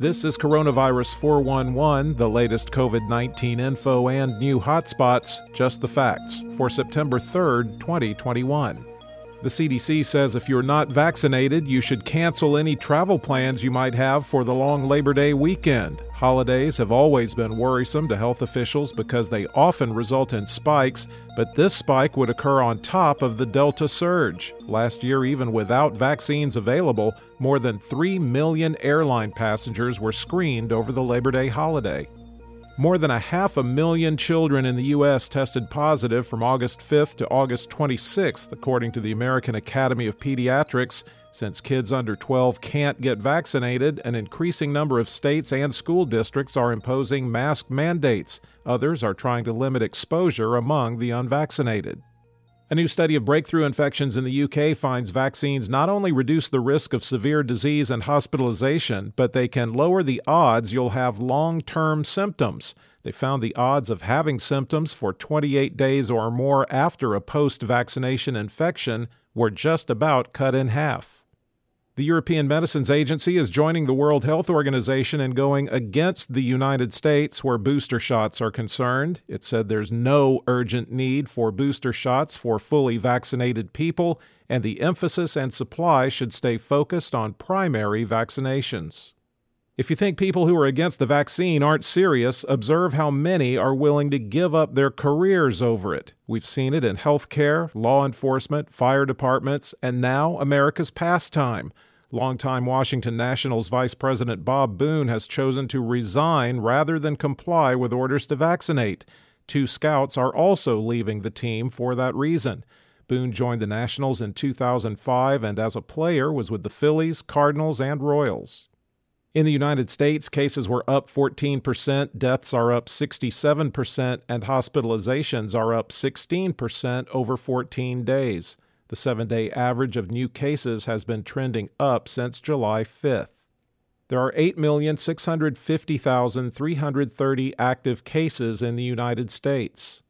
This is Coronavirus 411, the latest COVID 19 info and new hotspots, just the facts, for September 3rd, 2021. The CDC says if you're not vaccinated, you should cancel any travel plans you might have for the long Labor Day weekend. Holidays have always been worrisome to health officials because they often result in spikes, but this spike would occur on top of the Delta surge. Last year, even without vaccines available, more than 3 million airline passengers were screened over the Labor Day holiday. More than a half a million children in the U.S. tested positive from August 5th to August 26th, according to the American Academy of Pediatrics. Since kids under 12 can't get vaccinated, an increasing number of states and school districts are imposing mask mandates. Others are trying to limit exposure among the unvaccinated. A new study of breakthrough infections in the UK finds vaccines not only reduce the risk of severe disease and hospitalization, but they can lower the odds you'll have long term symptoms. They found the odds of having symptoms for 28 days or more after a post vaccination infection were just about cut in half. The European Medicines Agency is joining the World Health Organization in going against the United States where booster shots are concerned. It said there's no urgent need for booster shots for fully vaccinated people, and the emphasis and supply should stay focused on primary vaccinations. If you think people who are against the vaccine aren't serious, observe how many are willing to give up their careers over it. We've seen it in healthcare, law enforcement, fire departments, and now America's pastime. Longtime Washington Nationals Vice President Bob Boone has chosen to resign rather than comply with orders to vaccinate. Two scouts are also leaving the team for that reason. Boone joined the Nationals in 2005 and as a player was with the Phillies, Cardinals, and Royals. In the United States, cases were up 14%, deaths are up 67%, and hospitalizations are up 16% over 14 days. The seven day average of new cases has been trending up since July 5th. There are 8,650,330 active cases in the United States.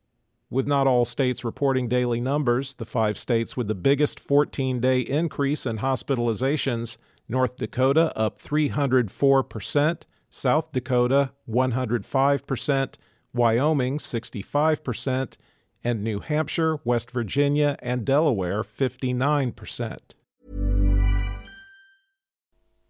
With not all states reporting daily numbers, the five states with the biggest 14 day increase in hospitalizations North Dakota up 304%, South Dakota 105%, Wyoming 65%, and New Hampshire, West Virginia, and Delaware 59%.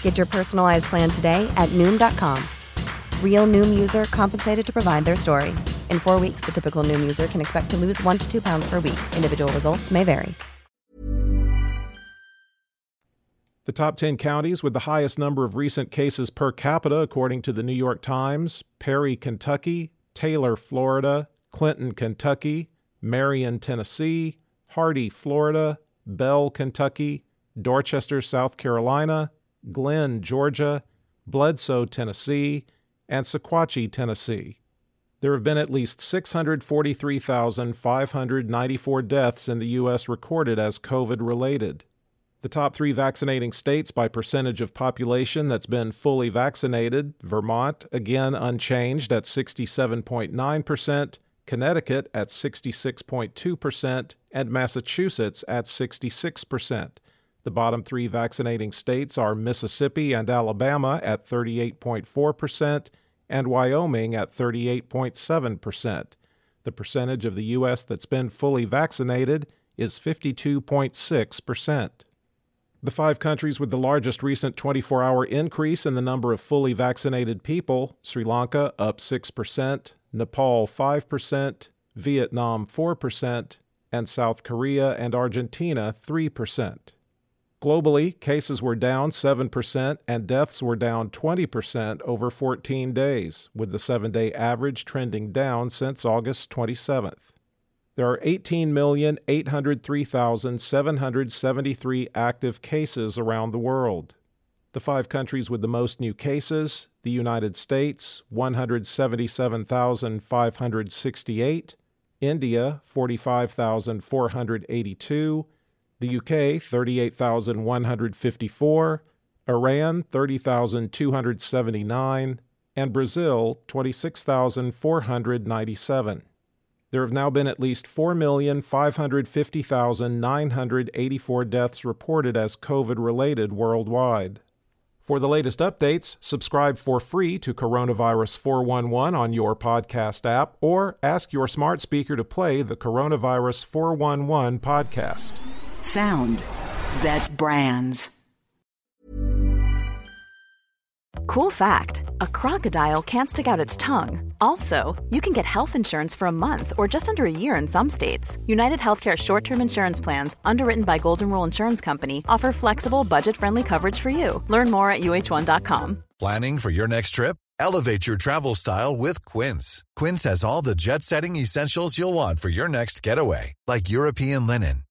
Get your personalized plan today at Noom.com. Real Noom user compensated to provide their story. In four weeks, the typical Noom user can expect to lose one to two pounds per week. Individual results may vary. The top 10 counties with the highest number of recent cases per capita, according to the New York Times Perry, Kentucky, Taylor, Florida, Clinton, Kentucky, Marion, Tennessee, Hardee, Florida, Bell, Kentucky, Dorchester, South Carolina, Glynn, Georgia, Bledsoe, Tennessee, and Sequatchie, Tennessee. There have been at least 643,594 deaths in the U.S. recorded as COVID related. The top three vaccinating states by percentage of population that's been fully vaccinated Vermont, again unchanged at 67.9%, Connecticut at 66.2%, and Massachusetts at 66%. The bottom three vaccinating states are Mississippi and Alabama at 38.4% and Wyoming at 38.7%. The percentage of the U.S. that's been fully vaccinated is 52.6%. The five countries with the largest recent 24 hour increase in the number of fully vaccinated people Sri Lanka up 6%, Nepal 5%, Vietnam 4%, and South Korea and Argentina 3%. Globally, cases were down 7% and deaths were down 20% over 14 days, with the seven day average trending down since August 27th. There are 18,803,773 active cases around the world. The five countries with the most new cases the United States, 177,568, India, 45,482, the UK, 38,154, Iran, 30,279, and Brazil, 26,497. There have now been at least 4,550,984 deaths reported as COVID related worldwide. For the latest updates, subscribe for free to Coronavirus 411 on your podcast app or ask your smart speaker to play the Coronavirus 411 podcast. Sound that brands. Cool fact a crocodile can't stick out its tongue. Also, you can get health insurance for a month or just under a year in some states. United Healthcare short term insurance plans, underwritten by Golden Rule Insurance Company, offer flexible, budget friendly coverage for you. Learn more at uh1.com. Planning for your next trip? Elevate your travel style with Quince. Quince has all the jet setting essentials you'll want for your next getaway, like European linen,